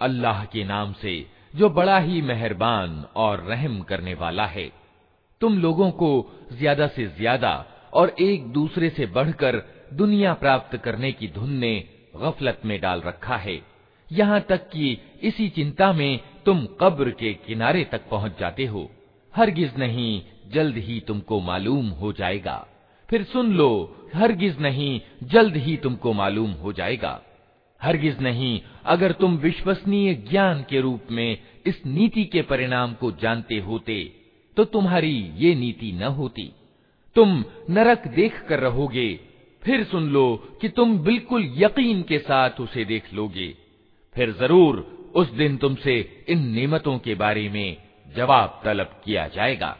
अल्लाह के नाम से जो बड़ा ही मेहरबान और रहम करने वाला है तुम लोगों को ज्यादा से ज्यादा और एक दूसरे से बढ़कर दुनिया प्राप्त करने की धुन ने गफलत में डाल रखा है यहाँ तक कि इसी चिंता में तुम कब्र के किनारे तक पहुँच जाते हो हरगिज नहीं जल्द ही तुमको मालूम हो जाएगा। फिर सुन लो, हरगिज नहीं, जल्द ही तुमको मालूम हो जाएगा। हरगिज नहीं, अगर तुम विश्वसनीय ज्ञान के रूप में इस नीति के परिणाम को जानते होते तो तुम्हारी ये नीति न होती। तुम नरक देख कर रहोगे, फिर सुन लो कि तुम बिल्कुल यकीन के साथ उसे देख लोगे। फिर ज़रूर उस दिन तुमसे इन नेमतों के बारे में जवाब तलब किया जाएगा।